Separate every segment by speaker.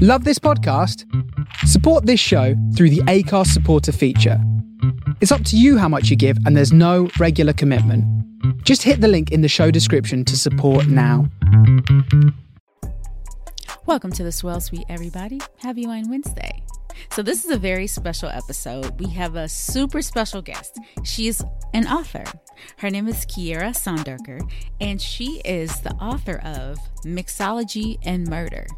Speaker 1: Love this podcast? Support this show through the Acast supporter feature. It's up to you how much you give, and there's no regular commitment. Just hit the link in the show description to support now.
Speaker 2: Welcome to the Swirl Suite, everybody. Happy Wine Wednesday. So, this is a very special episode. We have a super special guest. She's an author. Her name is Kierra Sondereker, and she is the author of Mixology and Murder.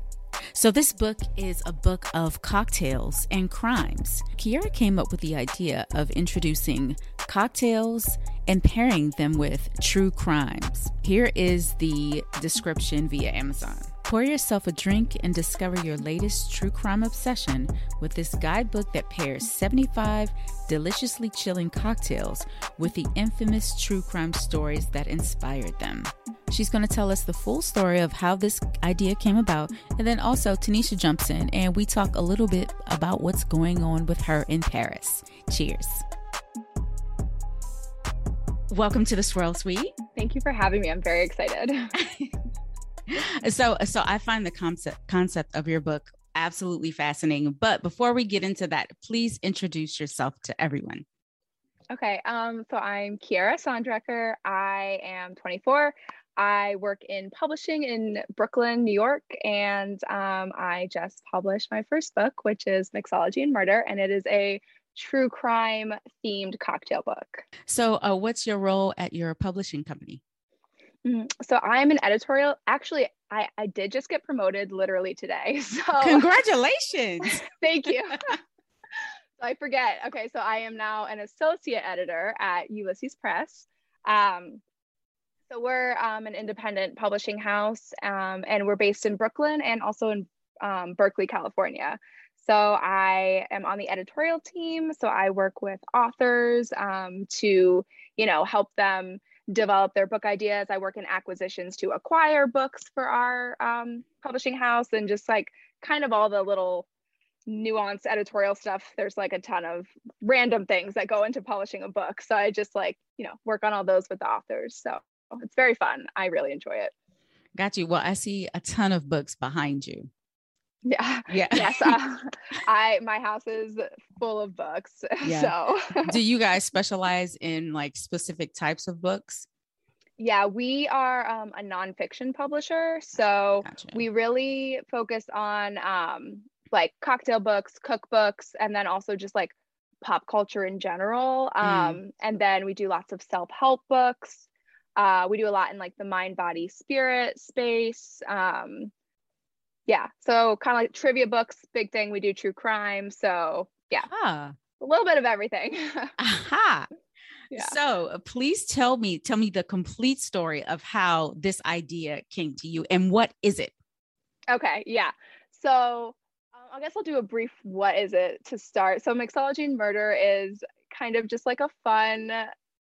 Speaker 2: So, this book is a book of cocktails and crimes. Kierra came up with the idea of introducing cocktails and pairing them with true crimes. Here is the description via Amazon. Pour yourself a drink and discover your latest true crime obsession with this guidebook that pairs 75 deliciously chilling cocktails with the infamous true crime stories that inspired them. She's going to tell us the full story of how this idea came about, and then also Tanisha jumps in and we talk a little bit about what's going on with her in Paris. Cheers. Welcome to the Swirl Suite.
Speaker 3: Thank you for having me. I'm very excited.
Speaker 2: so so I find the concept concept of your book absolutely fascinating. But before we get into that, please introduce yourself to everyone.
Speaker 3: Okay, um, so I'm Kierra Sondereker. I am 24. I work in publishing in Brooklyn, New York, and um, I just published my first book, which is Mixology and Murder, and it is a true crime themed cocktail book.
Speaker 2: So, uh, what's your role at your publishing company?
Speaker 3: Mm-hmm. So I'm an editorial. Actually, I, I did just get promoted literally today. So
Speaker 2: congratulations.
Speaker 3: Thank you. so I forget. Okay, so I am now an associate editor at Ulysses Press. Um, so we're um, an independent publishing house, um, and we're based in Brooklyn and also in um, Berkeley, California. So I am on the editorial team. So I work with authors um, to, you know, help them develop their book ideas. I work in acquisitions to acquire books for our um, publishing house and just like kind of all the little nuanced editorial stuff. There's like a ton of random things that go into publishing a book. So I just like, you know, work on all those with the authors. So it's very fun. I really enjoy it.
Speaker 2: Got you. Well, I see a ton of books behind you.
Speaker 3: Yeah. Yeah. Yes. Uh, I my house is full of books. Yeah. So
Speaker 2: do you guys specialize in like specific types of books?
Speaker 3: Yeah, we are um, a nonfiction publisher. So gotcha. we really focus on um, like cocktail books, cookbooks, and then also just like pop culture in general. Mm. Um, mm. And then we do lots of self help books. Uh, we do a lot in like the mind, body, spirit space. Um, yeah so kind of like trivia books big thing we do true crime so yeah. Ah. a little bit of everything.
Speaker 2: Aha. Yeah. so uh, please tell me tell me the complete story of how this idea came to you and what is it?
Speaker 3: Okay yeah. So um, i guess i'll do a brief what is it to start. So mixology and murder is kind of just like a fun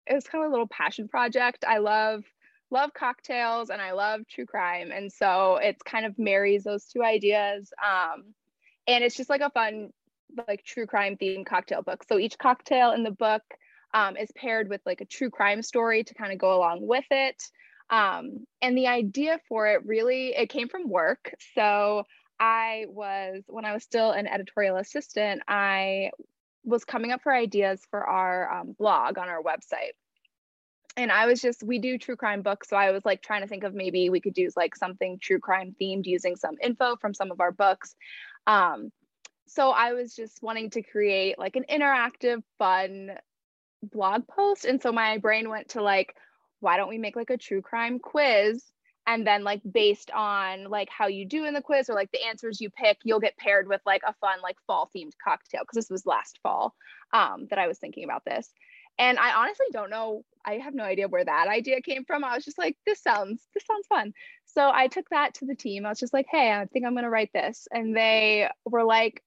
Speaker 3: it's kind of a little passion project. I love love cocktails and I love true crime. And so it's kind of marries those two ideas. Um, and it's just like a fun, like true crime themed cocktail book. So each cocktail in the book um, is paired with like a true crime story to kind of go along with it. Um, and the idea for it really, it came from work. So I was, when I was still an editorial assistant, I was coming up for ideas for our um, blog on our website and I was just we do true crime books, so I was like trying to think of maybe we could do like something true crime themed using some info from some of our books. Um, so I was just wanting to create like an interactive, fun blog post, and so my brain went to like, why don't we make like a true crime quiz? And then like based on like how you do in the quiz or like the answers you pick, you'll get paired with like a fun like fall themed cocktail because this was last fall um, that I was thinking about this. And I honestly don't know. I have no idea where that idea came from. I was just like, this sounds, this sounds fun. So I took that to the team. I was just like, hey, I think I'm going to write this. And they were like,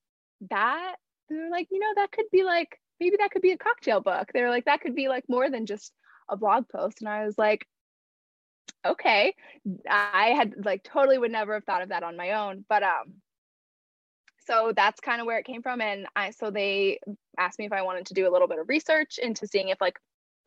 Speaker 3: that? They're like, you know, that could be like, maybe that could be a cocktail book. They're like, that could be like more than just a blog post. And I was like, okay. I had like totally would never have thought of that on my own. But um, so that's kind of where it came from and i so they asked me if i wanted to do a little bit of research into seeing if like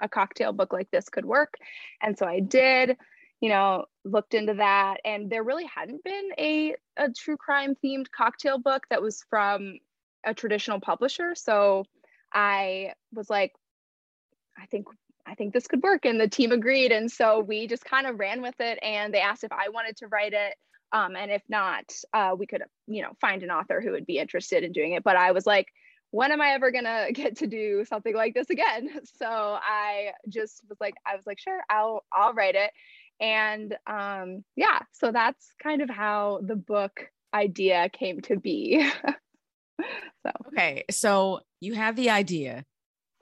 Speaker 3: a cocktail book like this could work and so i did you know, looked into that. And there really hadn't been a, a true crime themed cocktail book that was from a traditional publisher. So I was like, I think I think this could work. And the team agreed. And so we just kind of ran with it. And they asked if I wanted to write it. Um, and if not, uh, we could, you know, find an author who would be interested in doing it. But I was like, when am I ever gonna get to do something like this again? So I just was like, I was like, sure, I'll I'll write it. And um, yeah, so that's kind of how the book idea came to be.
Speaker 2: so okay, so you have the idea,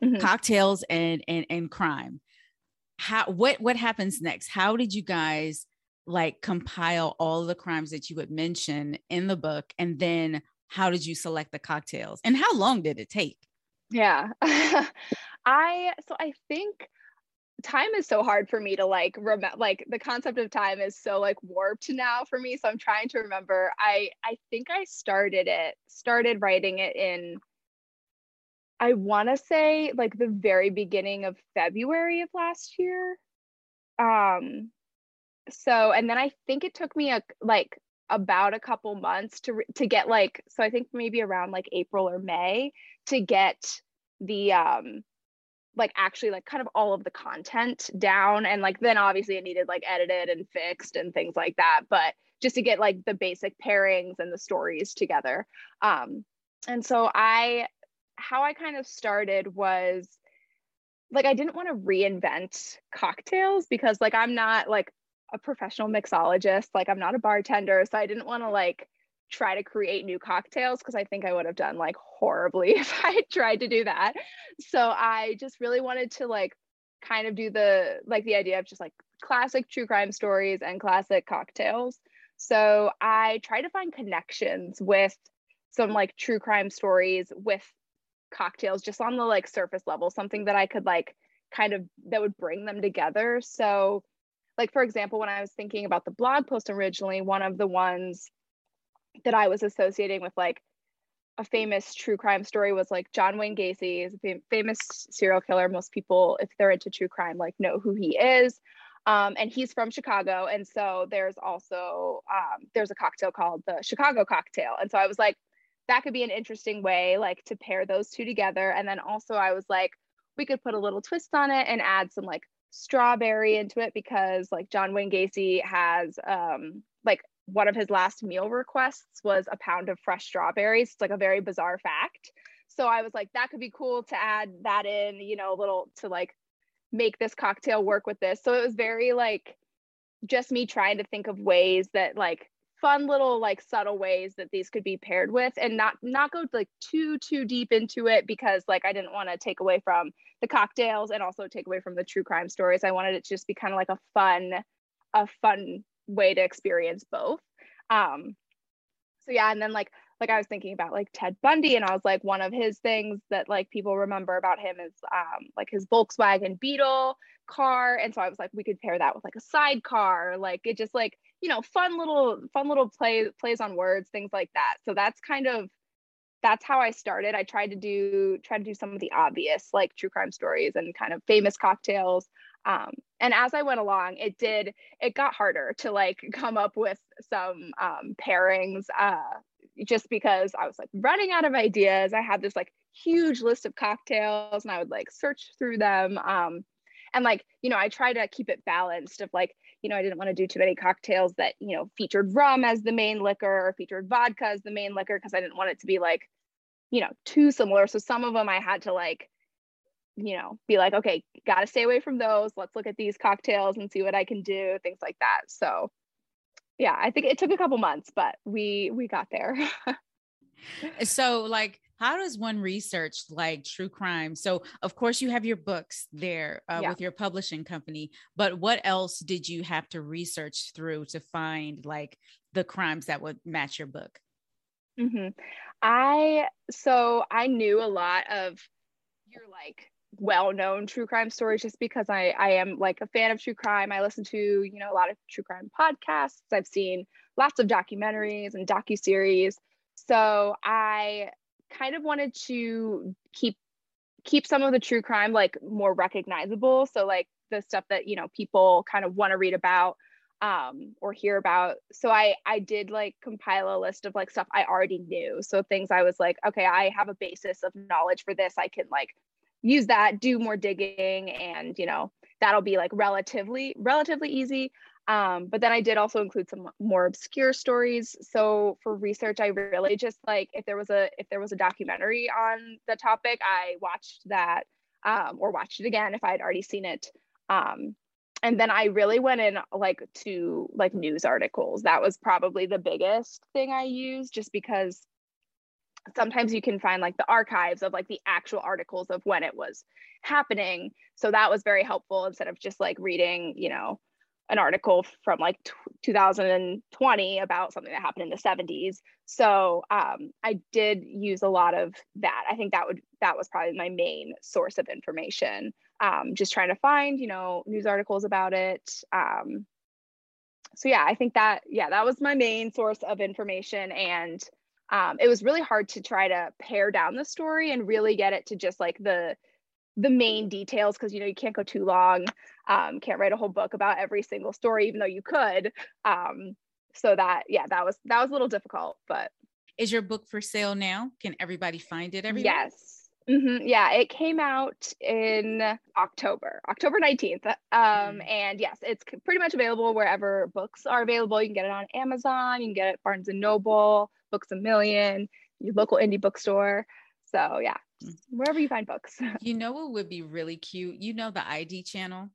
Speaker 2: mm-hmm. cocktails and and and crime. How what what happens next? How did you guys like compile all the crimes that you would mention in the book and then how did you select the cocktails? And how long did it take?
Speaker 3: Yeah. I so i think time is so hard for me to like remember like the concept of time is so like warped now for me so i'm trying to remember. I i think i started it started writing it in i want to say like the very beginning of february of last year. Um so and then i think it took me a like about a couple months to to get like so i think maybe around like april or may to get the um like actually like kind of all of the content down. And like then obviously it needed like edited and fixed and things like that but just to get like the basic pairings and the stories together. Um and so i how i kind of started was like i didn't want to reinvent cocktails because like i'm not like a professional mixologist. Like I'm not a bartender, so I didn't want to like try to create new cocktails because I think I would have done like horribly if I had tried to do that. So I just really wanted to like kind of do the like the idea of just like classic true crime stories and classic cocktails. So I tried to find connections with some like true crime stories with cocktails just on the like surface level, something that I could like kind of that would bring them together. So like for example when i was thinking about the blog post originally one of the ones that i was associating with like a famous true crime story was like john wayne gacy is a famous serial killer. Most people if they're into true crime like know who he is. Um, and he's from chicago. And so there's also um, there's a cocktail called the chicago cocktail. And so i was like that could be an interesting way like to pair those two together. And then also i was like we could put a little twist on it and add some like strawberry into it because like John Wayne Gacy has um like one of his last meal requests was a pound of fresh strawberries. It's like a very bizarre fact. So I was like, that could be cool to add that in, you know, a little to like make this cocktail work with this. So it was very like just me trying to think of ways that like fun little like subtle ways that these could be paired with and not not go like too too deep into it because like I didn't want to take away from the cocktails and also take away from the true crime stories. I wanted it to just be kind of like a fun a fun way to experience both. Um so yeah, and then like like I was thinking about like Ted Bundy and I was like one of his things that like people remember about him is um like his Volkswagen Beetle car and so I was like we could pair that with like a sidecar like it just like you know fun little fun little play plays on words things like that. So that's kind of that's how I started. I tried to do try to do some of the obvious like true crime stories and kind of famous cocktails. Um, and as I went along it did it got harder to like come up with some um, pairings uh, just because I was like running out of ideas. I had this like huge list of cocktails and I would like search through them. Um, and like you know i try to keep it balanced of like you know i didn't want to do too many cocktails that you know featured rum as the main liquor or featured vodka as the main liquor because i didn't want it to be like you know too similar. So some of them i had to like you know be like okay got to stay away from those. Let's look at these cocktails and see what i can do things like that. So yeah i think it took a couple months but we we got there.
Speaker 2: So like how does one research like true crime so of course you have your books there uh, yeah. with your publishing company but what else did you have to research through to find like the crimes that would match your book
Speaker 3: mm-hmm. i so i knew a lot of your like well-known true crime stories just because I I am like a fan of true crime. I listen to, you know, a lot of true crime podcasts. I've seen lots of documentaries and docu-series. So I kind of wanted to keep keep some of the true crime like more recognizable. So like the stuff that you know people kind of want to read about um, or hear about. So I I did like compile a list of like stuff I already knew. So things I was like, okay, I have a basis of knowledge for this. I can like use that, do more digging, and you know that'll be like relatively relatively easy. Um, but then I did also include some more obscure stories. So for research, I really just like if there was a if there was a documentary on the topic, I watched that um, or watched it again if I had already seen it. Um, and then I really went in like to like news articles. That was probably the biggest thing I used just because sometimes you can find like the archives of like the actual articles of when it was happening. So that was very helpful instead of just like reading, you know, an article from like t- 2020 about something that happened in the 70s. So um, I did use a lot of that. I think that would that was probably my main source of information um, just trying to find, you know, news articles about it. Um, so yeah, I think that, yeah, that was my main source of information. And um, it was really hard to try to pare down the story and really get it to just like the, the main details because you know you can't go too long um, can't write a whole book about every single story even though you could um, so that yeah that was that was a little difficult but
Speaker 2: is your book for sale now can everybody find it everywhere
Speaker 3: yes Mm-hmm. Yeah, it came out in October, October 19th. Um, mm. And yes, it's pretty much available wherever books are available. You can get it on Amazon, you can get it Barnes and Noble, Books a Million, your local indie bookstore. So yeah. Wherever you find books.
Speaker 2: you know what would be really cute? You know the ID channel?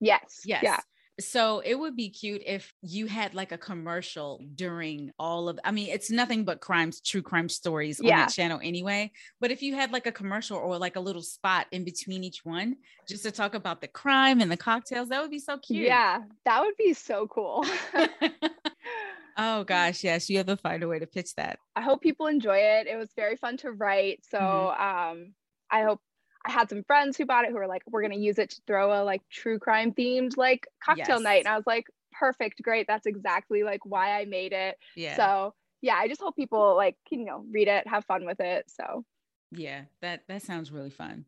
Speaker 3: Yes.
Speaker 2: Yes. Yeah. So it would be cute if you had like a commercial during all of I mean it's nothing but crimes true crime stories yeah. on that channel anyway but if you had like a commercial or like a little spot in between each one just to talk about the crime and the cocktails that would be so cute.
Speaker 3: Yeah, that would be so cool.
Speaker 2: oh gosh, yes, you have to find a way to pitch that.
Speaker 3: I hope people enjoy it. It was very fun to write. So mm-hmm. um I hope I had some friends who bought it who were like, we're gonna use it to throw a like true crime themed like cocktail yes. night. And I was like, perfect, great. That's exactly like why I made it. Yeah. So yeah, I just hope people like, you know, read it, have fun with it. So
Speaker 2: yeah, that that sounds really fun.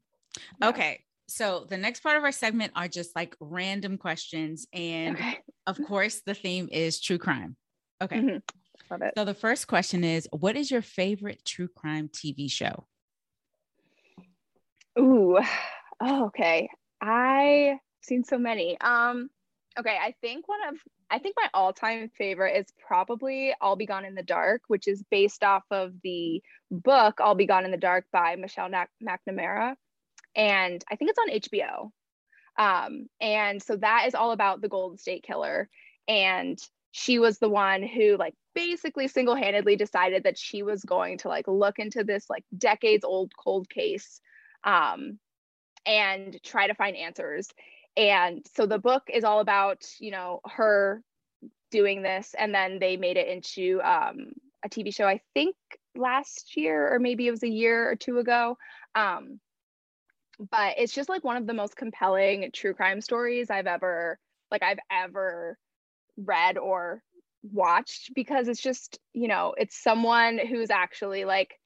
Speaker 2: Yeah. Okay. So the next part of our segment are just like random questions. And okay. of course, the theme is true crime. Okay. Mm-hmm. Love it. So the first question is what is your favorite true crime TV show?
Speaker 3: Ooh, oh, okay. I've seen so many. Um, okay, I think one of I think my all-time favorite is probably I'll Be Gone in the Dark, which is based off of the book I'll Be Gone in the Dark by Michelle McNamara, and I think it's on HBO. Um, and so that is all about the Golden State Killer, and she was the one who like basically single-handedly decided that she was going to like look into this like decades old cold case um, and try to find answers. And so the book is all about, you know, her doing this. And then they made it into um, a TV show, I think last year, or maybe it was a year or two ago. Um, but it's just like one of the most compelling true crime stories I've ever, like, I've ever read or watched because it's just, you know, it's someone who's actually like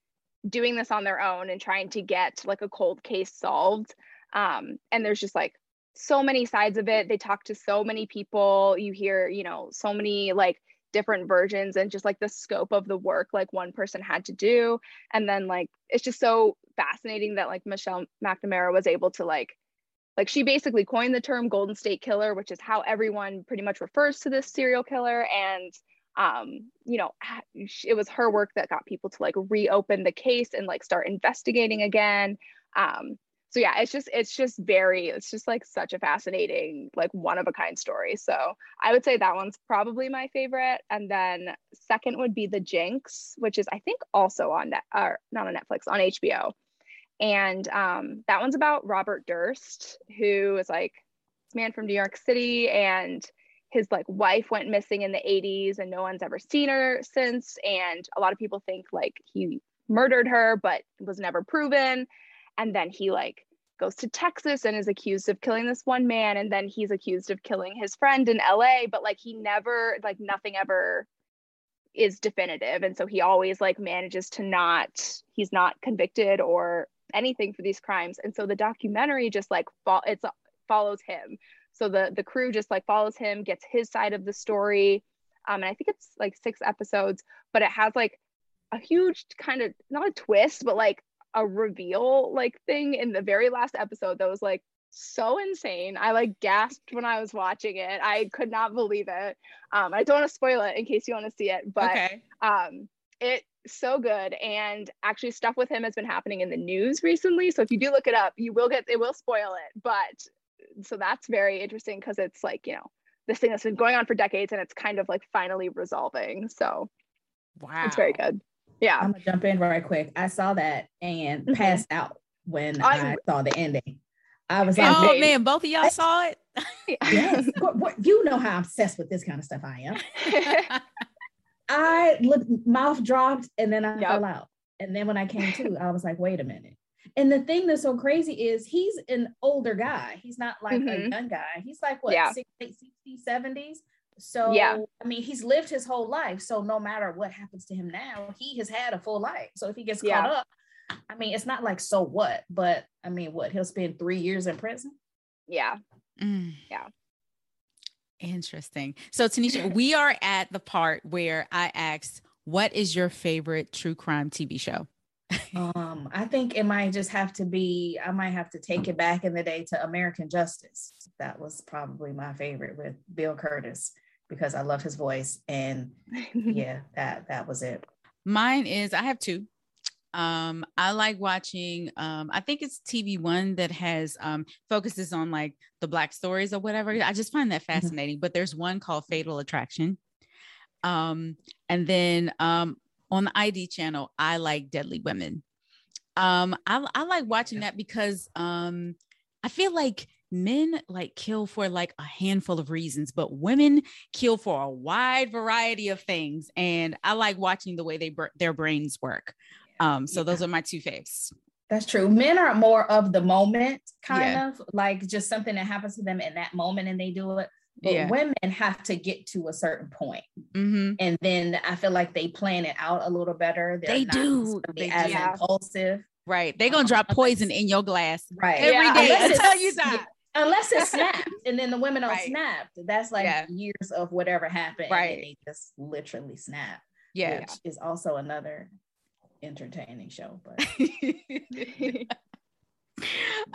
Speaker 3: doing this on their own and trying to get like a cold case solved. Um, and there's just like so many sides of it. They talk to so many people. You hear, you know, so many like different versions and just like the scope of the work like one person had to do. And then like it's just so fascinating that like Michelle McNamara was able to like like she basically coined the term golden state killer which is how everyone pretty much refers to this serial killer and um, you know, it was her work that got people to like reopen the case and like start investigating again. Um, so yeah, it's just it's just very it's just like such a fascinating like one of a kind story. So I would say that one's probably my favorite, and then second would be the Jinx, which is I think also on net or not on Netflix on HBO, and um, that one's about Robert Durst, who is like this man from New York City and his like wife went missing in the 80s and no one's ever seen her since. And a lot of people think like he murdered her but was never proven. And then he like goes to Texas and is accused of killing this one man. And then he's accused of killing his friend in LA but like he never like nothing ever is definitive. And so he always like manages to not he's not convicted or anything for these crimes and so the documentary just like fall it's follows him. So the the crew just like follows him, gets his side of the story. Um, and I think it's like six episodes, but it has like a huge kind of not a twist, but like a reveal like thing in the very last episode that was like so insane. I like gasped when I was watching it. I could not believe it. Um, I don't want to spoil it in case you want to see it, but okay. um, it so good. And actually, stuff with him has been happening in the news recently. So if you do look it up, you will get it will spoil it. But so that's very interesting because it's like you know this thing that's been going on for decades and it's kind of like finally resolving. So wow, it's very good. Yeah,
Speaker 4: I'm gonna jump in right quick. I saw that and mm-hmm. passed out when I, I saw the ending. I was like,
Speaker 2: oh man, both of y'all saw it.
Speaker 4: yes, what, what, you know how obsessed with this kind of stuff I am. I looked, mouth dropped, and then I yep. fell out. And then when I came to, I was like, wait a minute. And the thing that's so crazy is he's an older guy. He's not like mm-hmm. a young guy. He's like what, yeah. 60s, 60s, 70s. So yeah, I mean, he's lived his whole life. So no matter what happens to him now, he has had a full life. So if he gets yeah. caught up, I mean, it's not like so what, but I mean, what he'll spend three years in prison.
Speaker 3: Yeah. Mm. Yeah.
Speaker 2: Interesting. So, Tanisha, we are at the part where I asked, what is your favorite true crime TV show?
Speaker 4: um, I think it might just have to be, I might have to take it back in the day to American Justice. That was probably my favorite with Bill Kurtis because I love his voice. And yeah, that that was it.
Speaker 2: Mine is I have two. Um, I like watching, um, I think it's TV One that has um, focuses on like the Black stories or whatever. I just find that mm-hmm. fascinating. Mm-hmm. But there's one called Fatal Attraction. Um, and then um, on the ID channel, I like Deadly Women. Um, I, I like watching that because um, I feel like men like kill for like a handful of reasons, but women kill for a wide variety of things. And I like watching the way they their brains work. Um, so yeah. those are my two faves.
Speaker 4: That's true. Men are more of the moment, kind yeah. of like just something that happens to them in that moment and they do it. But yeah. women have to get to a certain point. Mm-hmm. And then I feel like they plan it out a little better.
Speaker 2: They're they do. They
Speaker 4: as do. impulsive.
Speaker 2: Right. They're gonna drop poison in your glass
Speaker 4: right
Speaker 2: every yeah. day unless until you die.
Speaker 4: Unless it snapped and then the women don't right. snap. That's like yeah. years of whatever happened. Right. And they just literally snap. Yeah. Which is also another entertaining show. But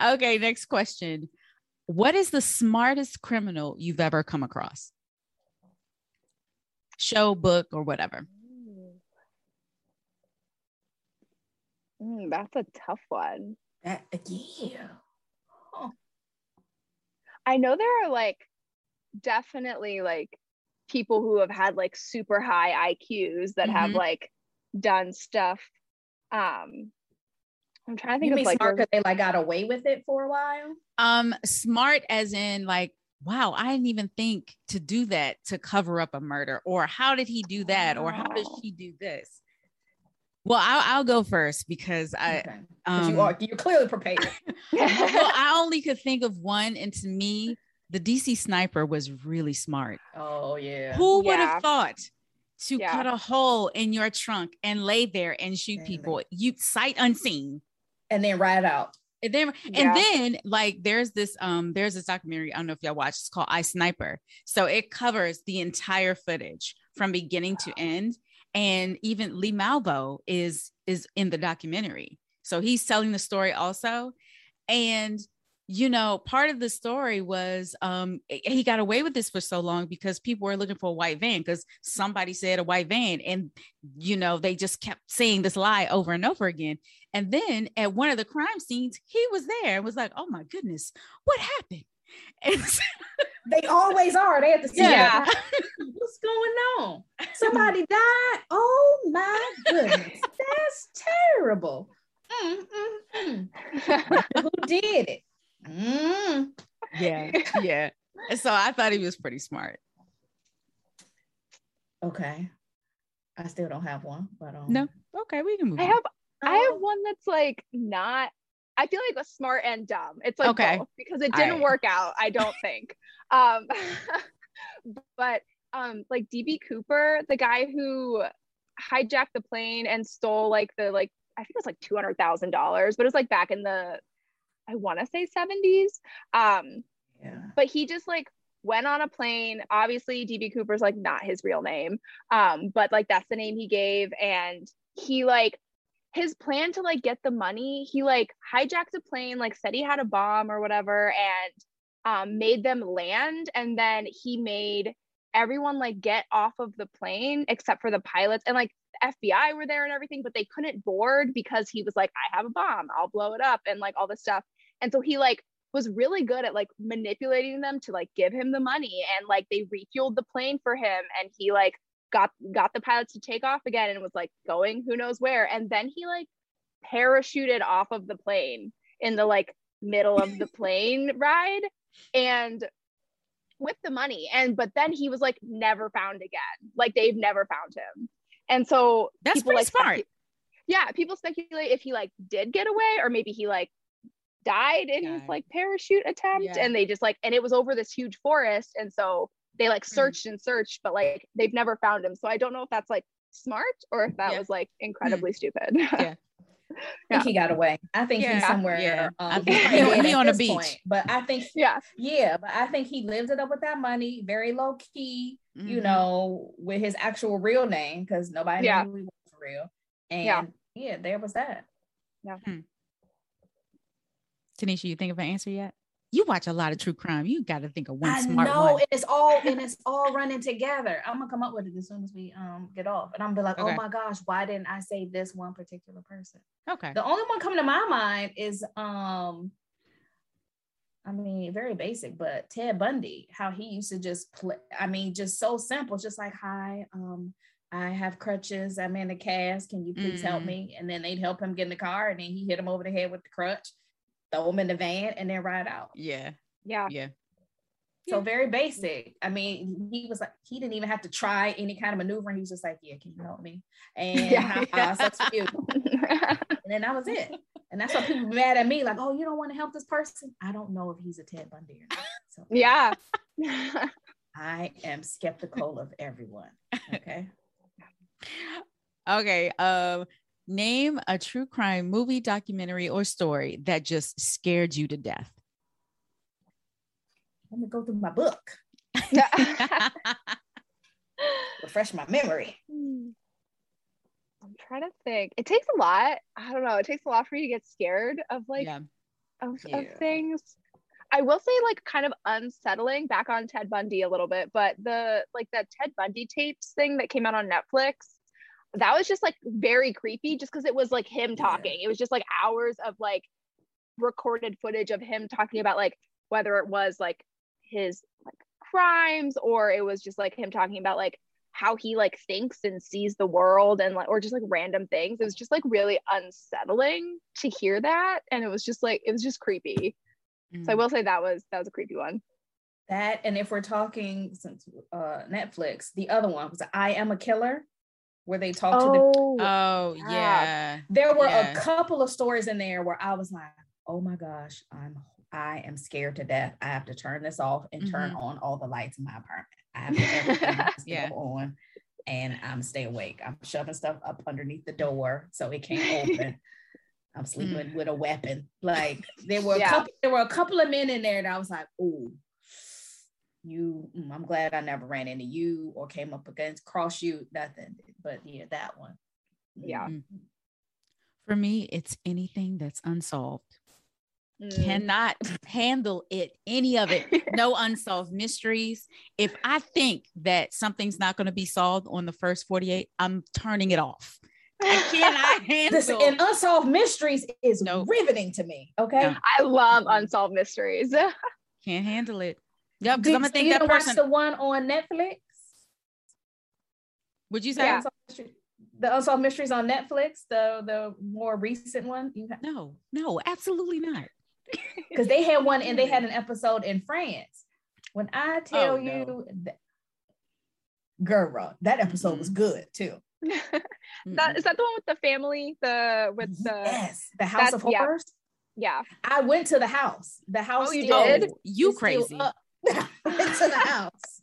Speaker 2: okay, next question. What is the smartest criminal you've ever come across? Show, book, or whatever.
Speaker 3: Mm, that's a tough one.
Speaker 4: That, yeah. Huh.
Speaker 3: I know there are like definitely like people who have had like super high IQs that mm-hmm. have like done stuff um I'm trying to think
Speaker 4: you
Speaker 3: of
Speaker 4: mean
Speaker 3: like
Speaker 4: smart because they like got away with it for a while.
Speaker 2: Um, smart as in like, wow, I didn't even think to do that to cover up a murder, or how did he do that, or how does she do this? Well, I'll, I'll go first because I okay.
Speaker 4: um, you are you're clearly prepared.
Speaker 2: well, I only could think of one, and to me, the DC sniper was really smart.
Speaker 4: Oh yeah.
Speaker 2: Who would yeah. have thought to yeah. cut a hole in your trunk and lay there and shoot and people. You sight unseen.
Speaker 4: And then ride out.
Speaker 2: And then, yeah. and then like there's this um there's this documentary I don't know if y'all watch it's called I Sniper so it covers the entire footage from beginning wow. to end and even Lee Malvo is is in the documentary so he's telling the story also and you know, part of the story was um, he got away with this for so long because people were looking for a white van because somebody said a white van. And, you know, they just kept saying this lie over and over again. And then at one of the crime scenes, he was there and was like, oh my goodness, what happened? And
Speaker 4: they always are. They have to see yeah. what's going on. Somebody died. Oh my goodness. That's terrible. Mm, mm, mm. Who did it?
Speaker 2: Mm. Yeah, yeah. And so I thought he was pretty smart.
Speaker 4: Okay. I still don't have one, but um,
Speaker 2: no. Okay, we can move.
Speaker 3: I on. have I have one that's like not I feel like a smart and dumb. It's like okay. both because it didn't right. work out, I don't think. um but um like DB Cooper, the guy who hijacked the plane and stole like the like I think it was like two hundred thousand dollars, but it was like back in the I want to say 70s. Um, Yeah. But he just like went on a plane. Obviously, DB Cooper's like not his real name. Um, but like that's the name he gave. And he like his plan to like get the money, he like hijacked a plane, like said he had a bomb or whatever, and um made them land. And then he made everyone like get off of the plane except for the pilots. And like FBI were there and everything, but they couldn't board because he was like, I have a bomb, I'll blow it up, and like all this stuff. And so he like was really good at like manipulating them to like give him the money and like they refueled the plane for him and he like got got the pilots to take off again and was like going who knows where. And then he like parachuted off of the plane in the like middle of the plane ride and with the money. And but then he was like never found again. Like they've never found him and so
Speaker 2: that's people, pretty like, smart specu-
Speaker 3: yeah people speculate if he like did get away or maybe he like died in his like parachute attempt yeah. and they just like and it was over this huge forest and so they like hmm. searched mm. and searched but like they've never found him so i don't know if that's like smart or if that yeah. was like incredibly stupid
Speaker 4: yeah I think he got away. I think yeah. he's somewhere. Yeah. Um, I think
Speaker 2: he, he on a beach. Point.
Speaker 4: But I think,
Speaker 3: yeah,
Speaker 4: yeah. But I think he lives it up with that money, very low key. Mm-hmm. You know, with his actual real name because nobody yeah. knew he was for real. And yeah, yeah there was that.
Speaker 3: Yeah. Hmm.
Speaker 2: Tanisha, you think of an answer yet? You watch a lot of true crime. You got to think of one I smart know,
Speaker 4: one. it's all and it's all running together. I'm gonna come up with it as soon as we um get off, and I'm gonna be like, oh okay. oh my gosh, why didn't I say this one particular person?
Speaker 2: Okay.
Speaker 4: The only one coming to my mind is um, I mean, very basic, but Ted Bundy, how he used to just play. I mean, just so simple, just like hi, um, I have crutches. I'm in a cast. Can you please mm. help me? And then they'd help him get in the car, and then he hit him over the head with the crutch throw them in the van and then ride out.
Speaker 2: Yeah.
Speaker 3: Yeah.
Speaker 2: Yeah.
Speaker 4: So very basic. I mean, he was like, he didn't even have to try any kind of maneuver. He was just like, "Yeah, can you help me?" And yeah. sucks for you. and then that was it. And that's why people mad at me, like, "Oh, you don't want to help this person?" I don't know if he's a Ted Bundy or not. So
Speaker 3: yeah,
Speaker 4: I am skeptical of everyone. Okay.
Speaker 2: okay. Um, Name a true crime movie, documentary, or story that just scared you to death.
Speaker 4: Let me go through my book. Refresh my memory.
Speaker 3: I'm trying to think. It takes a lot. I don't know. It takes a lot for you to get scared of like yeah. Of, yeah. of things. I will say like kind of unsettling back on Ted Bundy a little bit, but the like that Ted Bundy tapes thing that came out on Netflix that was just like very creepy just because it was like him talking. Yeah. It was just like hours of like recorded footage of him talking about like whether it was like his like crimes or it was just like him talking about like how he like thinks and sees the world and like or just like random things. It was just like really unsettling to hear that and it was just like it was just creepy. Mm. So I mm. will say that was that was a creepy one.
Speaker 4: That and if we're talking since uh Netflix, the other one was I am a killer where they talk oh, to
Speaker 2: the oh, oh yeah
Speaker 4: there were
Speaker 2: yeah.
Speaker 4: a couple of stories in there where i was like oh my gosh i'm i am scared to death i have to turn this off and mm-hmm. turn on all the lights in my apartment i have to everything yeah. go on and i'm stay awake i'm shoving stuff up underneath the door so it can't open i'm sleeping mm. with a weapon like there were a couple there were a couple of men in there that i was like oh you mm, i'm glad i never ran into you or came up against cross you nothing but yeah that one
Speaker 3: yeah mm-hmm.
Speaker 2: for me it's anything that's unsolved mm. cannot handle it any of it no unsolved mysteries if i think that something's not going to be solved on the first 48 i'm turning it off I cannot handle. This,
Speaker 4: and unsolved mysteries is nope. riveting to me. Okay,
Speaker 3: no. I love unsolved mysteries.
Speaker 2: Can't handle it. Yeah, because I'm gonna think that
Speaker 4: person. the one on Netflix.
Speaker 2: Would you say yeah.
Speaker 4: the Unsolved Mysteries on Netflix, the the more recent one?
Speaker 2: You have- no, no, absolutely not.
Speaker 4: Because they had one and they had an episode in France. When I tell oh, you, no. that, girl, that episode mm-hmm. was good too.
Speaker 3: that is that the one with the family, the with the
Speaker 4: yes, the House of Horrors.
Speaker 3: Yeah. yeah.
Speaker 4: I went to the house. The house.
Speaker 3: Oh, you did?
Speaker 2: You crazy?
Speaker 4: went to the house.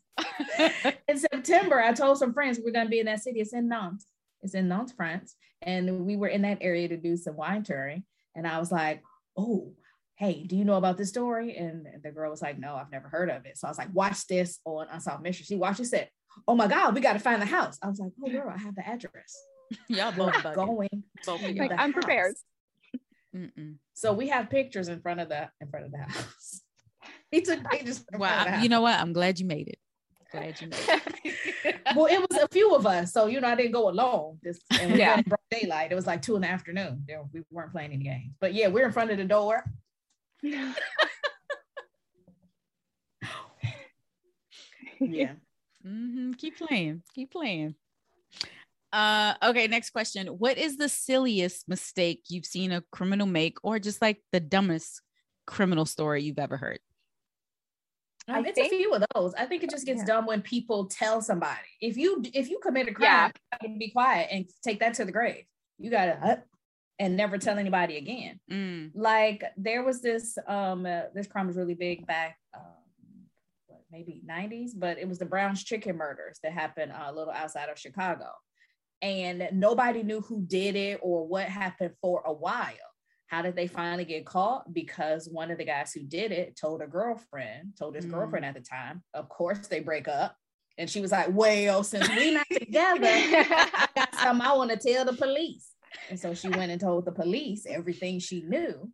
Speaker 4: in September, I told some friends we're gonna be in that city. It's in Nantes. It's in Nantes, France. And we were in that area to do some wine touring. And I was like, oh, hey, do you know about this story? And the girl was like, no, I've never heard of it. So I was like, watch this on Unsolved Mystery. She watched it, said, oh my God, we got to find the house. I was like, oh girl, I have the address.
Speaker 2: Y'all both
Speaker 4: going.
Speaker 3: Both like, I'm house. prepared.
Speaker 4: Mm-mm. So we have pictures in front of the in front of the house. he took
Speaker 2: pictures. Well, you know what? I'm glad you made it. Glad you made
Speaker 4: it. well, it was a few of us, so you know I didn't go alone. Just and we yeah. broad daylight. It was like two in the afternoon. We weren't playing any games, but yeah, we're in front of the door. yeah.
Speaker 2: Mm-hmm. Keep playing. Keep playing. Uh, okay, next question. What is the silliest mistake you've seen a criminal make, or just like the dumbest criminal story you've ever heard?
Speaker 4: Um, it's think, a few of those. I think it just gets yeah. dumb when people tell somebody. If you if you commit a crime, yeah. be quiet and take that to the grave. You gotta uh, and never tell anybody again. Mm. Like there was this um uh, this crime was really big back um, what, maybe 90s, but it was the Brown's chicken murders that happened uh, a little outside of Chicago. And nobody knew who did it or what happened for a while. How did they finally get caught? Because one of the guys who did it told a girlfriend, told his mm. girlfriend at the time. Of course, they break up. And she was like, Well, since we're not together, I got something I want to tell the police. And so she went and told the police everything she knew.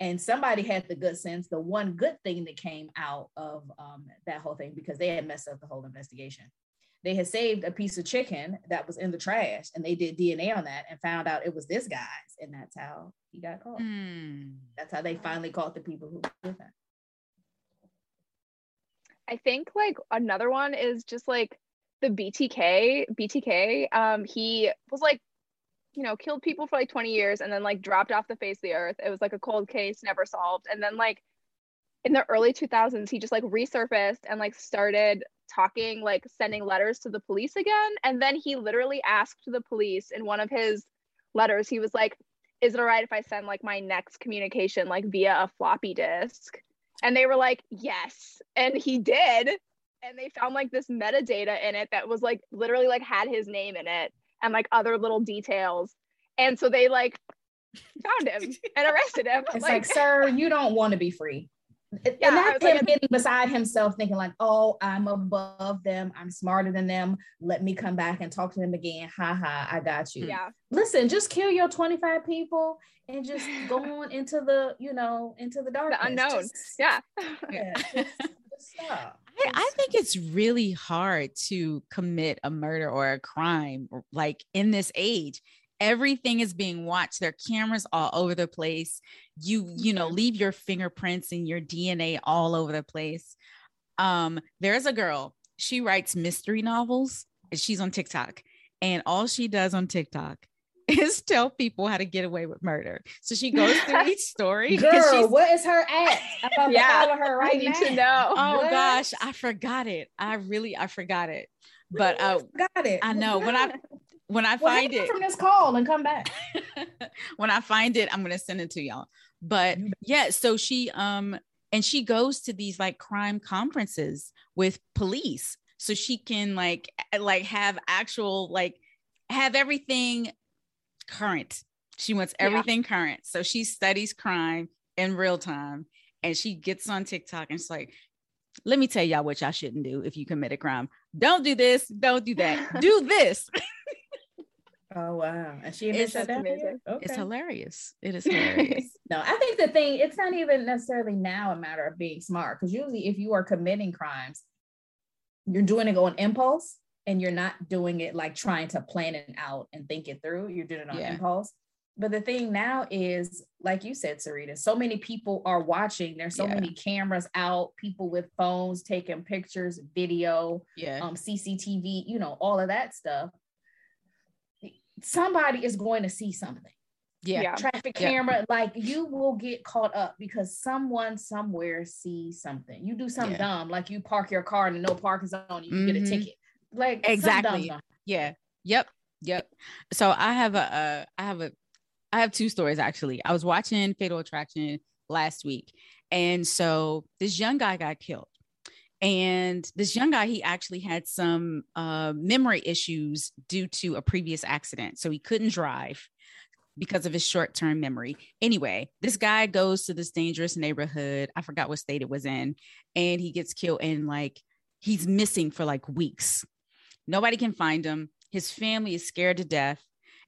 Speaker 4: And somebody had the good sense, the one good thing that came out of um, that whole thing, because they had messed up the whole investigation they had saved a piece of chicken that was in the trash and they did DNA on that and found out it was this guy's. And that's how he got caught. Mm. That's how they finally caught the people who did that.
Speaker 3: I think like another one is just like the BTK. BTK, um, he was like, you know, killed people for like 20 years and then like dropped off the face of the earth. It was like a cold case, never solved. And then like in the early 2000s, he just like resurfaced and like started talking, like sending letters to the police again. And then he literally asked the police in one of his letters, he was like, Is it all right if I send like my next communication like via a floppy disk? And they were like, Yes. And he did. And they found like this metadata in it that was like literally like had his name in it and like other little details. And so they like found him and arrested him.
Speaker 4: It's like, like sir, you don't want to be free yeah, and that's him like, getting beside himself, thinking like, "Oh, I'm above them. I'm smarter than them. Let me come back and talk to them again. Ha ha, I got you."
Speaker 3: Yeah.
Speaker 4: Listen, just kill your 25 people and just go on into the, you know, into the darkness.
Speaker 3: The unknown. Just, yeah.
Speaker 2: yeah. Just, just I, I think it's really hard to commit a murder or a crime like in this age everything is being watched there are cameras all over the place you you know mm-hmm. leave your fingerprints and your dna all over the place um there's a girl she writes mystery novels and she's on tiktok and all she does on tiktok is tell people how to get away with murder. So she goes through each story.
Speaker 4: Girl, what is her at? I'm yeah, follow her right I need now.
Speaker 3: to know.
Speaker 2: Oh what? gosh, I forgot it. I really, I forgot it. But uh,
Speaker 4: got it.
Speaker 2: I know when I when I well, find it
Speaker 4: from this call and come back.
Speaker 2: when I find it, I'm gonna send it to y'all. But yeah, so she um and she goes to these like crime conferences with police so she can like like have actual like have everything current. She wants everything yeah. current. So she studies crime in real time and she gets on TikTok and she's like, let me tell y'all what y'all shouldn't do if you commit a crime. Don't do this, don't do that. do this.
Speaker 4: Oh wow! And she it's.
Speaker 2: Okay. It's hilarious. It is hilarious.
Speaker 4: no, I think the thing it's not even necessarily now a matter of being smart because usually if you are committing crimes, you're doing it on impulse and you're not doing it like trying to plan it out and think it through. You're doing it on yeah. impulse. But the thing now is, like you said, Sarita, so many people are watching. There's so yeah. many cameras out, people with phones taking pictures, video,
Speaker 2: yeah,
Speaker 4: um, CCTV, you know, all of that stuff somebody is going to see something.
Speaker 2: Yeah.
Speaker 4: Traffic camera, yeah. like you will get caught up because someone somewhere sees something. You do something yeah. dumb, like you park your car and no parking zone, you mm-hmm. get a mm-hmm. ticket. Like
Speaker 2: exactly. Yeah. Yep. Yep. So I have a, uh, I have a, I have two stories actually. I was watching Fatal Attraction last week, and so this young guy got killed and this young guy he actually had some uh, memory issues due to a previous accident so he couldn't drive because of his short term memory. Anyway, this guy goes to this dangerous neighborhood. I forgot what state it was in, and he gets killed and like he's missing for like weeks. Nobody can find him. His family is scared to death.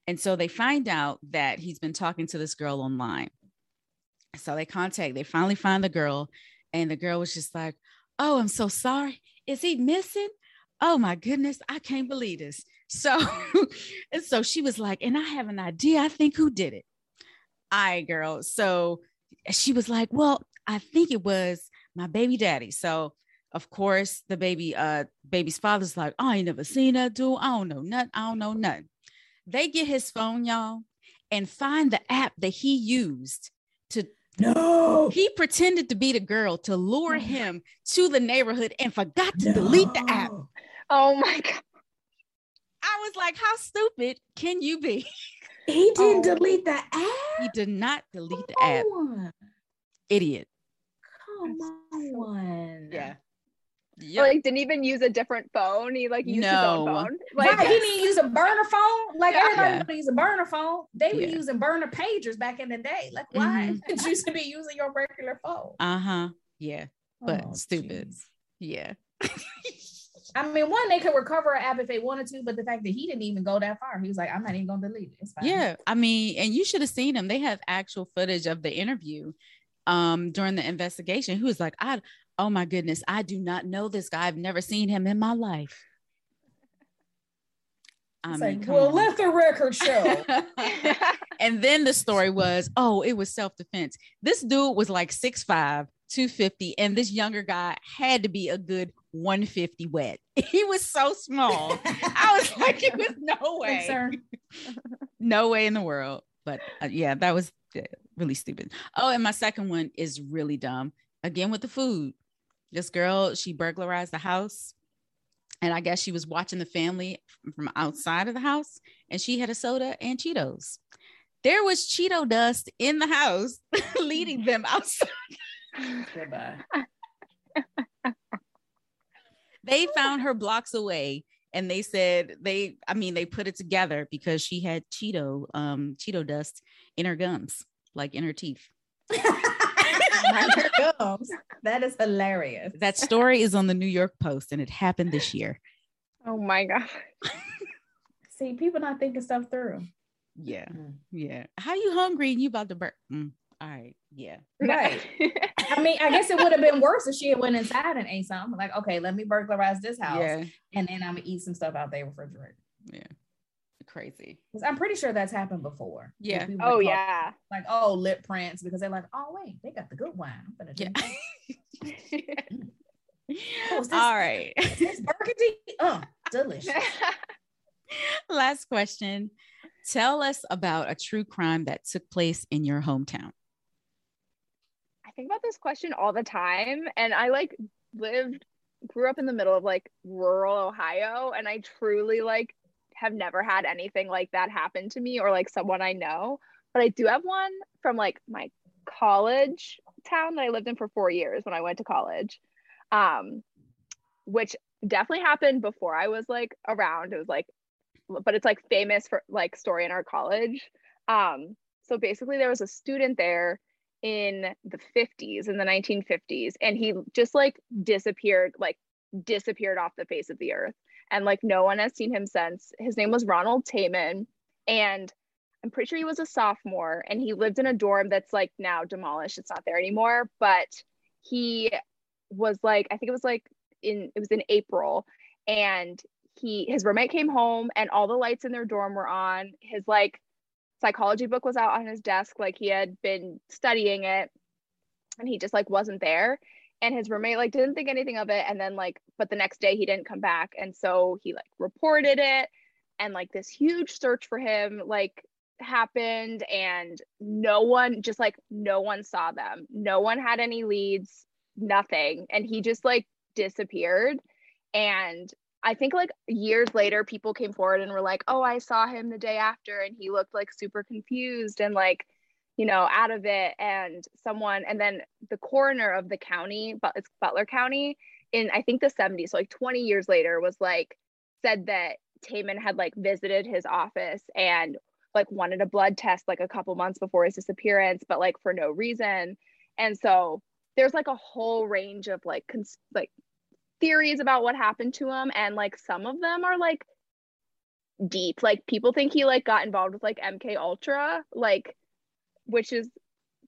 Speaker 2: And so they find out that he's been talking to this girl online. So they contact, they finally find the girl, and the girl was just like, Oh, I'm so sorry. Is he missing? Oh my goodness, I can't believe this. So, and so she was like, and I have an idea. I think who did it. I girl. So she was like, Well, I think it was my baby daddy. So of course, the baby, uh, baby's father's like, I ain't never seen that dude. I don't know nothing. I don't know nothing. They get his phone, y'all, and find the app that he used to
Speaker 4: no.
Speaker 2: He pretended to be the girl to lure him to the neighborhood and forgot to no. delete the app.
Speaker 3: Oh my god.
Speaker 2: I was like, how stupid can you be?
Speaker 4: He didn't oh. delete the app.
Speaker 2: He did not delete the app. Idiot.
Speaker 4: Come on.
Speaker 2: Yeah.
Speaker 3: Yep. Like didn't even use a different phone. He like used no. his own phone. Like
Speaker 4: right. he didn't use a burner phone. Like yeah. everybody yeah. use a burner phone. They were yeah. using burner pagers back in the day. Like why mm-hmm. did you to be using your regular phone?
Speaker 2: Uh huh. Yeah, but oh, stupid. Geez. Yeah.
Speaker 4: I mean, one they could recover an app if they wanted to, but the fact that he didn't even go that far, he was like, "I'm not even gonna delete it."
Speaker 2: Yeah, I mean, and you should have seen him. They have actual footage of the interview um during the investigation. Who was like, "I oh my goodness, I do not know this guy. I've never seen him in my life.
Speaker 4: I mean, like, well, on. let the record show.
Speaker 2: and then the story was, oh, it was self defense. This dude was like 6'5, 250, and this younger guy had to be a good 150 wet. He was so small. I was like, it was no way. no way in the world. But uh, yeah, that was uh, really stupid. Oh, and my second one is really dumb. Again with the food. This girl, she burglarized the house. And I guess she was watching the family from outside of the house and she had a soda and Cheetos. There was Cheeto dust in the house, leading them outside. Goodbye. they found her blocks away and they said they i mean they put it together because she had cheeto um cheeto dust in her gums like in her teeth
Speaker 4: that is hilarious.
Speaker 2: That story is on the New York Post and it happened this year.
Speaker 3: Oh my God.
Speaker 4: See, people not thinking stuff through.
Speaker 2: Yeah. Mm. Yeah. How you hungry and you about to burn? Mm. All right. Yeah.
Speaker 4: Right. I mean, I guess it would have been worse if she had went inside and ate something. Like, okay, let me burglarize this house. Yeah. And then I'm gonna eat some stuff out there refrigerator.
Speaker 2: Yeah crazy.
Speaker 4: Because I'm pretty sure that's happened before.
Speaker 2: Yeah.
Speaker 3: Oh yeah.
Speaker 4: Like oh lip prints because they're like oh wait they got the good wine.
Speaker 2: yeah. oh, this, All right.
Speaker 4: This burgundy. Oh, delicious.
Speaker 2: Last question. Tell us about a true crime that took place in your hometown.
Speaker 3: I think about this question all the time, and I like lived grew up in the middle of like rural Ohio and I truly like have never had anything like that happen to me or like someone I know. But I do have one from like my college town that I lived in for four years when I went to college, um, which definitely happened before I was like around. It was like, but it's like famous for like story in our college. Um, so basically, there was a student there in the 50s, in the 1950s, and he just like disappeared, like disappeared off the face of the earth and like no one has seen him since. His name was Ronald Tammen, and I'm pretty sure he was a sophomore, and he lived in a dorm that's like now demolished. It's not there anymore, but he was like I think it was like in it was in April, and he his roommate came home, and all the lights in their dorm were on. His like psychology book was out on his desk, like he had been studying it, and he just like wasn't there and his roommate like didn't think anything of it and then like but the next day he didn't come back and so he like reported it and like this huge search for him like happened and no one just like no one saw them. No one had any leads nothing and he just like disappeared and i think like years later people came forward and were like oh i saw him the day after and he looked like super confused and like you know, out of it and someone, and then the coroner of the county, but it's Butler County in, I think the 70s, so like 20 years later was like, said that Tammen had like visited his office and like wanted a blood test like a couple months before his disappearance, but like for no reason. And so there's like a whole range of like cons- like theories about what happened to him and like some of them are like deep like people think he like got involved with like mk ultra like which is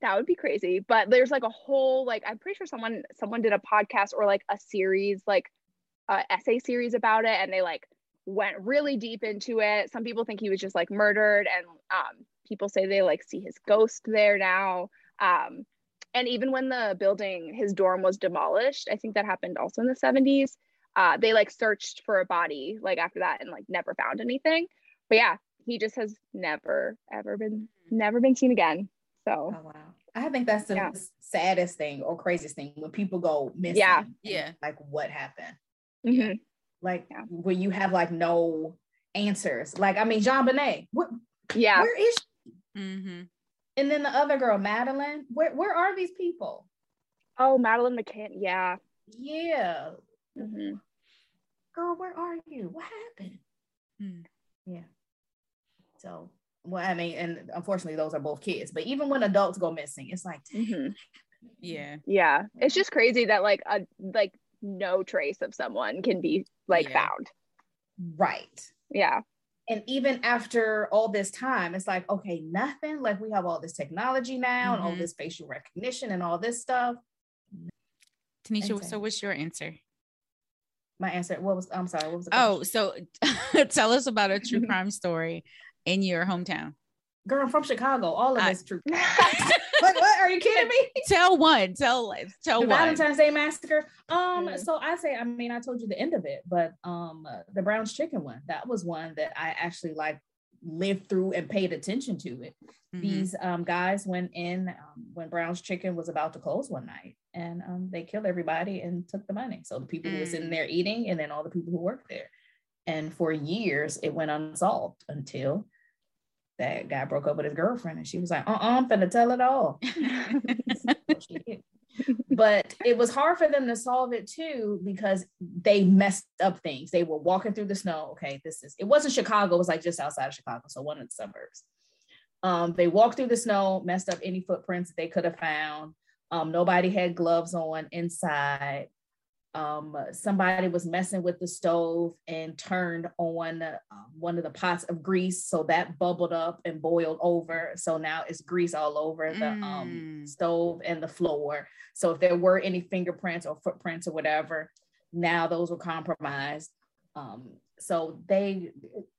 Speaker 3: that would be crazy but there's like a whole like i'm pretty sure someone someone did a podcast or like a series like a essay series about it and they like went really deep into it. Some people think he was just like murdered and um people say they like see his ghost there now. Um and even when the building his dorm was demolished i think that happened also in the 70s uh, they like searched for a body like after that and like never found anything. But yeah he just has never ever been never been seen again so
Speaker 4: oh, wow i think that's the yeah. saddest thing or craziest thing when people go missing
Speaker 3: yeah
Speaker 2: yeah
Speaker 4: like what happened
Speaker 3: mm-hmm.
Speaker 4: like yeah. when you have like no answers like i mean JonBenét what
Speaker 3: yeah
Speaker 4: where is
Speaker 2: she mm-hmm.
Speaker 4: and then the other girl Madeline. where, where are these people
Speaker 3: oh Madeline McCann yeah
Speaker 4: yeah
Speaker 3: Mm-hmm.
Speaker 4: Girl, where are you? What happened?
Speaker 2: Mm.
Speaker 4: Yeah. So, well, I mean, and unfortunately, those are both kids. But even when adults go missing, it's like,
Speaker 3: mm-hmm.
Speaker 2: yeah,
Speaker 3: yeah, it's just crazy that like a like no trace of someone can be like yeah. found.
Speaker 4: Right.
Speaker 3: Yeah.
Speaker 4: And even after all this time, it's like, okay, nothing. Like we have all this technology now mm-hmm. and all mm-hmm. this facial recognition and all this stuff.
Speaker 2: Tanisha, so what's your answer?
Speaker 4: my answer what was i'm sorry what was
Speaker 2: oh so tell us about a true crime story in your hometown
Speaker 4: girl i'm from chicago all of it's true what, what are you kidding me
Speaker 2: tell one tell tell
Speaker 4: the
Speaker 2: one
Speaker 4: valentine's day massacre um mm-hmm. so i say i mean i told you the end of it but um uh, the brown's chicken one that was one that i actually like lived through and paid attention to it. Mm-hmm. These um, guys went in um, when Brown's Chicken was about to close one night, and um, they killed everybody and took the money. So the people mm. who was in there eating, and then all the people who worked there. And for years, it went unsolved until that guy broke up with his girlfriend, and she was like, "Uh, uh-uh, I'm gonna tell it all." but it was hard for them to solve it too because they messed up things. They were walking through the snow. Okay, this is it wasn't Chicago, it was like just outside of Chicago, so one of the suburbs. Um, they walked through the snow, messed up any footprints that they could have found. Um, nobody had gloves on inside um, somebody was messing with the stove and turned on uh, one of the pots of grease so that bubbled up and boiled over. So now it's grease all over the um, mm. um, stove and the floor. So if there were any fingerprints or footprints or whatever now those were compromised. Um, so they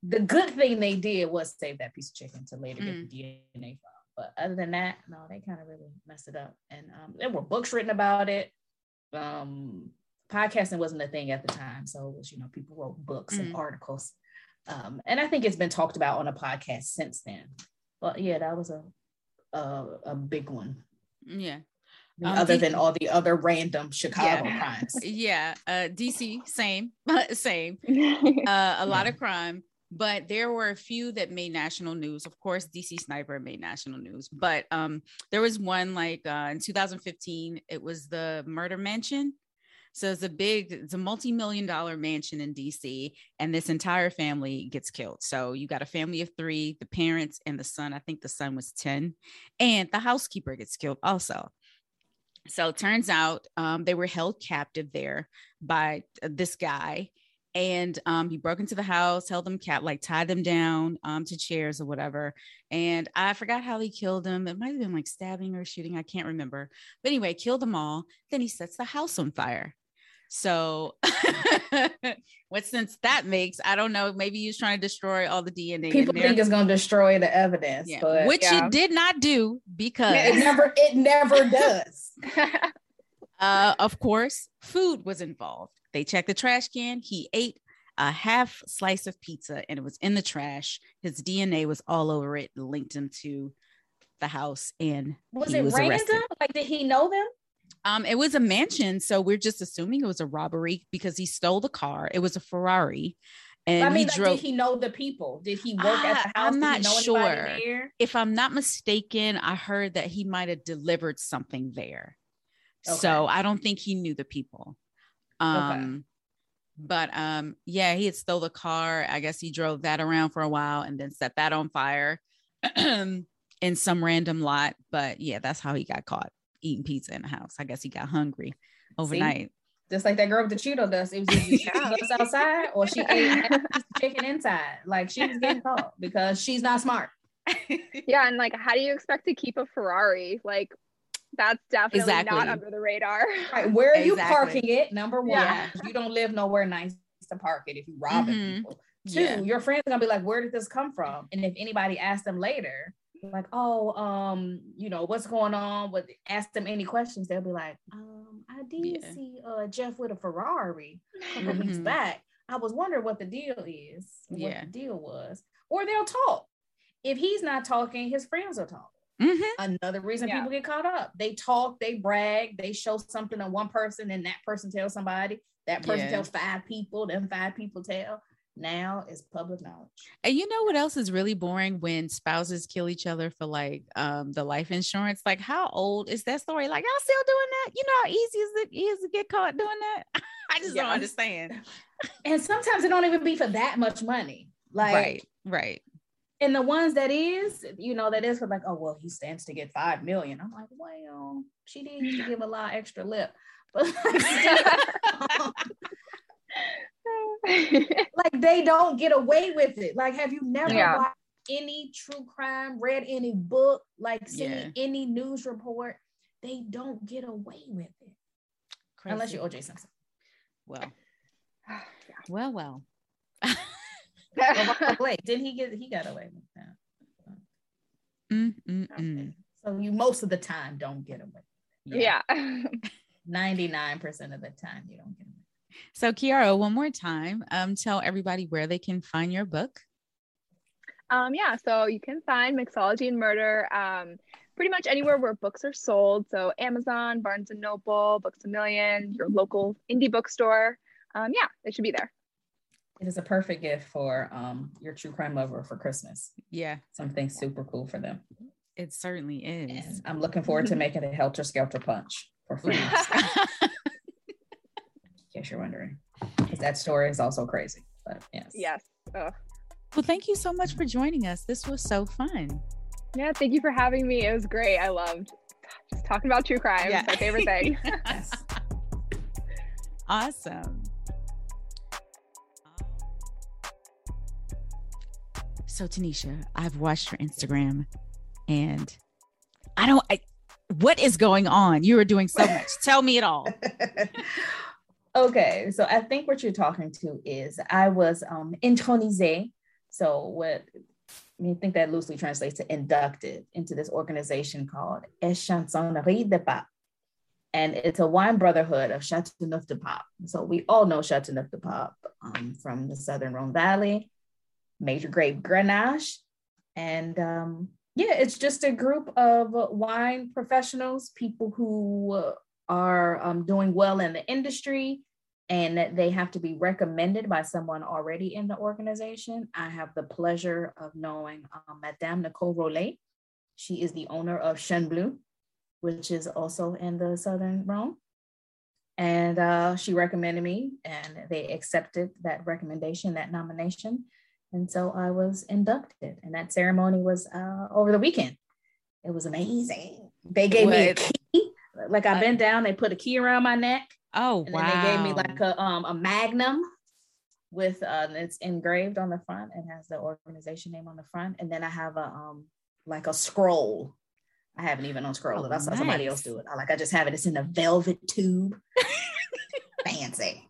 Speaker 4: the good thing they did was save that piece of chicken to later mm. get the dna from. But other than that no they kind of really messed it up. And um, there were books written about it. Um podcasting wasn't a thing at the time. So it was, you know, people wrote books mm and articles. Um, and I think it's been talked about on a podcast since then. But yeah, that was a a, a big one.
Speaker 2: Yeah.
Speaker 4: Um, other D- than all the other random Chicago
Speaker 2: yeah.
Speaker 4: crimes.
Speaker 2: Yeah. Uh, DC, same, same. Uh, a lot of crime, but there were a few that made national news. Of course, DC Sniper made national news, but um, there was one like uh, in 2015. It was the Murder Mansion so it's a big, it's a multi-million dollar mansion in DC, and this entire family gets killed. So you got a family of three, the parents and the son. I think the son was 10, and the housekeeper gets killed also. So it turns out um, they were held captive there by this guy. And um, he broke into the house, held them cap, like tied them down um, to chairs or whatever. And I forgot how he killed them. It might have been like stabbing or shooting. I can't remember. But anyway, killed them all. Then he sets the house on fire. So, what sense that makes, I don't know. Maybe he was trying to destroy all the DNA.
Speaker 4: People think it's going to destroy the evidence, yeah. but
Speaker 2: which
Speaker 4: yeah.
Speaker 2: it did not do because
Speaker 4: it never, it never does.
Speaker 2: uh, of course, food was involved. They checked the trash can. He ate a half slice of pizza and it was in the trash. His DNA was all over it, linked him to the house, and
Speaker 4: was it was random? Arrested. Like, did he know them?
Speaker 2: Um, it was a mansion, so we're just assuming it was a robbery because he stole the car. It was a Ferrari. And
Speaker 4: I mean,
Speaker 2: he drove...
Speaker 4: did he know the people? Did he work uh, at the house?
Speaker 2: I'm not sure. If I'm not mistaken, I heard that he might have delivered something there. Okay. So I don't think he knew the people. Um, okay. but um, yeah, he had stole the car. I guess he drove that around for a while and then set that on fire. in some random lot. But yeah, that's how he got caught eating pizza in the house. I guess he got hungry overnight.
Speaker 4: See? Just like that girl with the Cheeto dust. It was either she was outside or she ate chicken inside. Like she was getting caught because she's not smart.
Speaker 3: yeah, and like how do you expect to keep a Ferrari? Like that's definitely exactly. not under the radar.
Speaker 4: Right. Where are exactly. you parking it? Number one, yeah. you don't live nowhere nice to park it if you robbing mm-hmm. people. Two, yeah. your friends are gonna be like, where did this come from? And if anybody asks them later, like, oh, um, you know, what's going on? But ask them any questions, they'll be like, um, I did yeah. see uh Jeff with a Ferrari a couple mm-hmm. weeks back. I was wondering what the deal is, what yeah. the deal was. Or they'll talk. If he's not talking, his friends will talk. Mm-hmm. Another reason yeah. people get caught up. They talk, they brag, they show something to one person, and that person tells somebody. That person yeah. tells five people, then five people tell now is public knowledge.
Speaker 2: And you know what else is really boring when spouses kill each other for like um the life insurance? Like how old is that story? Like y'all still doing that? You know how easy is it is to get caught doing that? I just yeah. don't understand.
Speaker 4: and sometimes it don't even be for that much money. Like
Speaker 2: right, right.
Speaker 4: And the ones that is, you know, that is for like, oh well, he stands to get five million. I'm like, well, she did give a lot extra lip. But um, like they don't get away with it. Like, have you never yeah. watched any true crime, read any book, like seen yeah. any news report? They don't get away with it. Crazy. Unless you're OJ Simpson.
Speaker 2: Well, well, well.
Speaker 4: Wait, didn't he get? He got away with that. Mm, mm, mm. So you most of the time don't get away.
Speaker 3: Yeah.
Speaker 4: Ninety nine percent of the time you don't get away.
Speaker 2: So, Kierra, one more time, um, tell everybody where they can find your book.
Speaker 3: Um, yeah, so you can find Mixology and Murder um, pretty much anywhere where books are sold. So, Amazon, Barnes and Noble, Books a Million, your local indie bookstore. Um, yeah, it should be there.
Speaker 4: It is a perfect gift for um, your true crime lover for Christmas.
Speaker 2: Yeah.
Speaker 4: Something super cool for them.
Speaker 2: It certainly is.
Speaker 4: And I'm looking forward to making a Helter Skelter punch for free. case you're wondering. Because that story is also crazy. But yes.
Speaker 3: Yes. Ugh.
Speaker 2: Well, thank you so much for joining us. This was so fun.
Speaker 3: Yeah, thank you for having me. It was great. I loved just talking about true crime. Yeah. my favorite thing. yes.
Speaker 2: Awesome. So Tanisha, I've watched your Instagram and I don't I, what is going on? You are doing so much. Tell me it all.
Speaker 4: Okay, so I think what you're talking to is I was um intronisé. So what I think that loosely translates to inducted into this organization called Échansonnerie de Pape. And it's a wine brotherhood of Châteauneuf de Pape. So we all know Châteauneuf de Pape um, from the Southern Rhone Valley, major grape Grenache. And um, yeah, it's just a group of wine professionals, people who are um, doing well in the industry and that they have to be recommended by someone already in the organization. I have the pleasure of knowing um, Madame Nicole Rolet. She is the owner of Chêne Bleu, which is also in the Southern Rhone. And uh, she recommended me, and they accepted that recommendation, that nomination. And so I was inducted, and that ceremony was uh, over the weekend. It was amazing. They gave what? me a like I bent down, they put a key around my neck.
Speaker 2: Oh,
Speaker 4: and
Speaker 2: wow.
Speaker 4: Then they gave me like a um a magnum with uh it's engraved on the front and has the organization name on the front. And then I have a um like a scroll. I haven't even unscrolled oh, it. I saw nice. somebody else do it. I like I just have it. It's in a velvet tube. Fancy.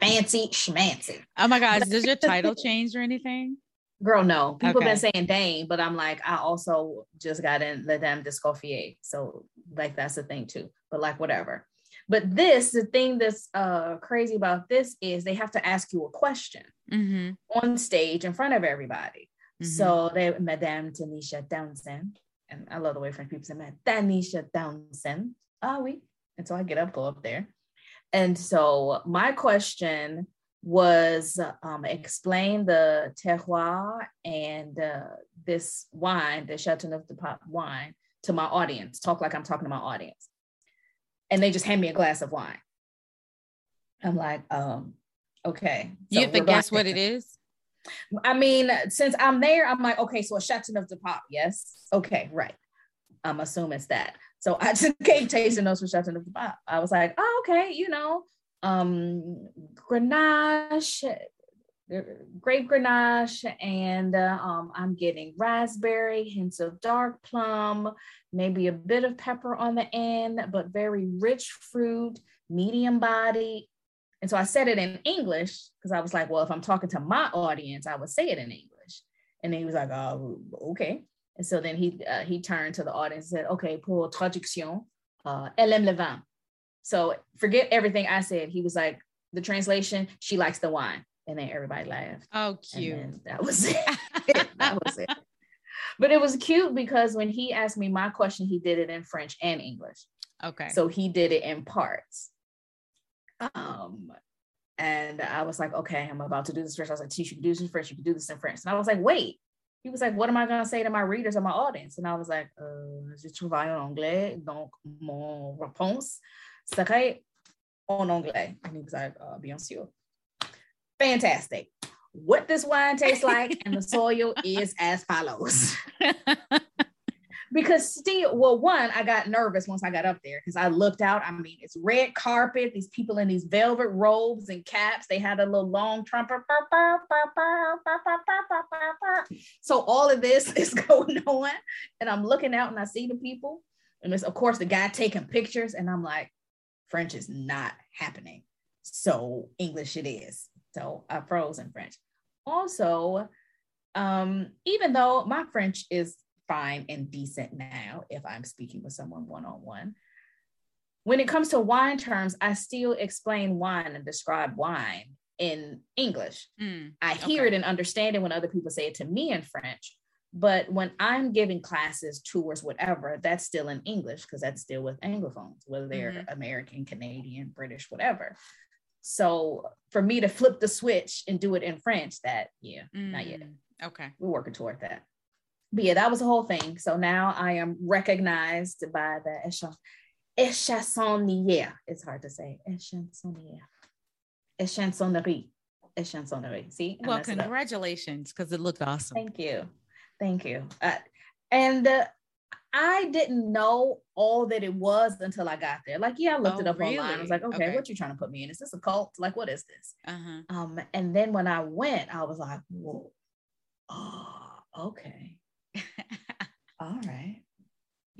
Speaker 4: Fancy schmancy.
Speaker 2: Oh my gosh. Does your title change or anything?
Speaker 4: Girl, no. People okay. been saying Dame, but I'm like, I also just got in the damn d'Escoffier. So like that's the thing too. But like whatever. But this, the thing that's uh crazy about this is they have to ask you a question mm-hmm. on stage in front of everybody. Mm-hmm. So they Madame Tanisha Townsend. And I love the way French people say Madame Tanisha Townsend. Ah oui. And so I get up, go up there. And so my question was um, explain the terroir and uh, this wine, the Châteauneuf de Pape wine, to my audience. Talk like I'm talking to my audience, and they just hand me a glass of wine. I'm like, um, okay.
Speaker 2: So you have to guess what it is.
Speaker 4: I mean, since I'm there, I'm like, okay, so a Chateauneuf du Pape, yes. Okay, right. I'm assuming it's that. So I just came tasting those for Chateauneuf du Pape. I was like, oh, okay, you know, um, Grenache, grape Grenache, and uh, um, I'm getting raspberry, hints of dark plum, maybe a bit of pepper on the end, but very rich fruit, medium body. And so I said it in English because I was like, well, if I'm talking to my audience, I would say it in English. And he was like, oh, okay. And so then he uh, he turned to the audience and said, okay, pour traduction, uh, elle aime le vin. So forget everything I said. He was like, the translation, she likes the wine. And then everybody laughed.
Speaker 2: Oh, cute.
Speaker 4: that was it. that was it. But it was cute because when he asked me my question, he did it in French and English.
Speaker 2: Okay.
Speaker 4: So he did it in parts. Um, and I was like, okay, I'm about to do this French. I was like, teach you can do this in French, you can do this in French. And I was like, wait. He was like, what am I gonna say to my readers or my audience? And I was like, euh, je travaille en anglais, donc mon réponse serait en anglais. Was like, uh, bien sûr. Fantastic. What this wine tastes like and the soil is as follows. because still, well, one, I got nervous once I got up there because I looked out. I mean, it's red carpet, these people in these velvet robes and caps. They had a little long trumpet. So all of this is going on. And I'm looking out and I see the people. And it's of course the guy taking pictures. And I'm like, French is not happening. So English it is. So I froze in French. Also, um, even though my French is fine and decent now if I'm speaking with someone one on one. When it comes to wine terms, I still explain wine and describe wine in English. Mm, I hear okay. it and understand it when other people say it to me in French. But when I'm giving classes, tours, whatever, that's still in English because that's still with Anglophones, whether they're mm-hmm. American, Canadian, British, whatever. So for me to flip the switch and do it in French, that, yeah, mm, not yet.
Speaker 2: Mm, okay.
Speaker 4: We're working toward that but yeah, that was the whole thing. So now I am recognized by the échansonnière. It's hard to say. Échansonnière. Échansonnerie. Échansonnerie. See?
Speaker 2: I well, congratulations, because it looked awesome.
Speaker 4: Thank you. Thank you. Uh, and uh, I didn't know all that it was until I got there. Like, yeah, I looked oh, it up really? online. I was like, okay, okay, what you trying to put me in? Is this a cult? Like, what is this? Uh-huh. Um, and then when I went, I was like, whoa, oh, okay. All right.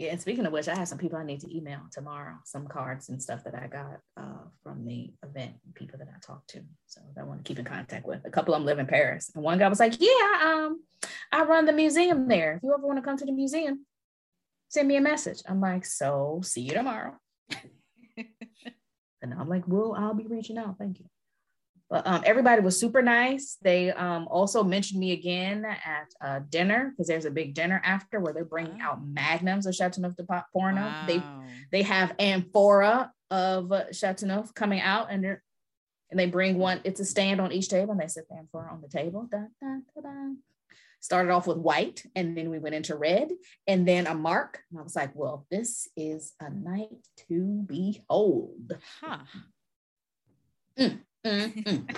Speaker 4: Yeah, and speaking of which, I have some people I need to email tomorrow, some cards and stuff that I got uh, from the event, people that I talked to. So I want to keep in contact with. A couple of them live in Paris. And one guy was like, Yeah, um, I run the museum there. If you ever want to come to the museum, send me a message. I'm like, So see you tomorrow. and I'm like, Well, I'll be reaching out. Thank you. But um, everybody was super nice. They um, also mentioned me again at uh, dinner because there's a big dinner after where they're bringing out magnums of Chateauneuf du Pape. Wow. They they have amphora of Chateauneuf coming out and they and they bring one. It's a stand on each table and they set the amphora on the table. Da, da, da, Started off with white and then we went into red and then a mark. And I was like, well, this is a night to behold. Huh. Mm. Mm-hmm.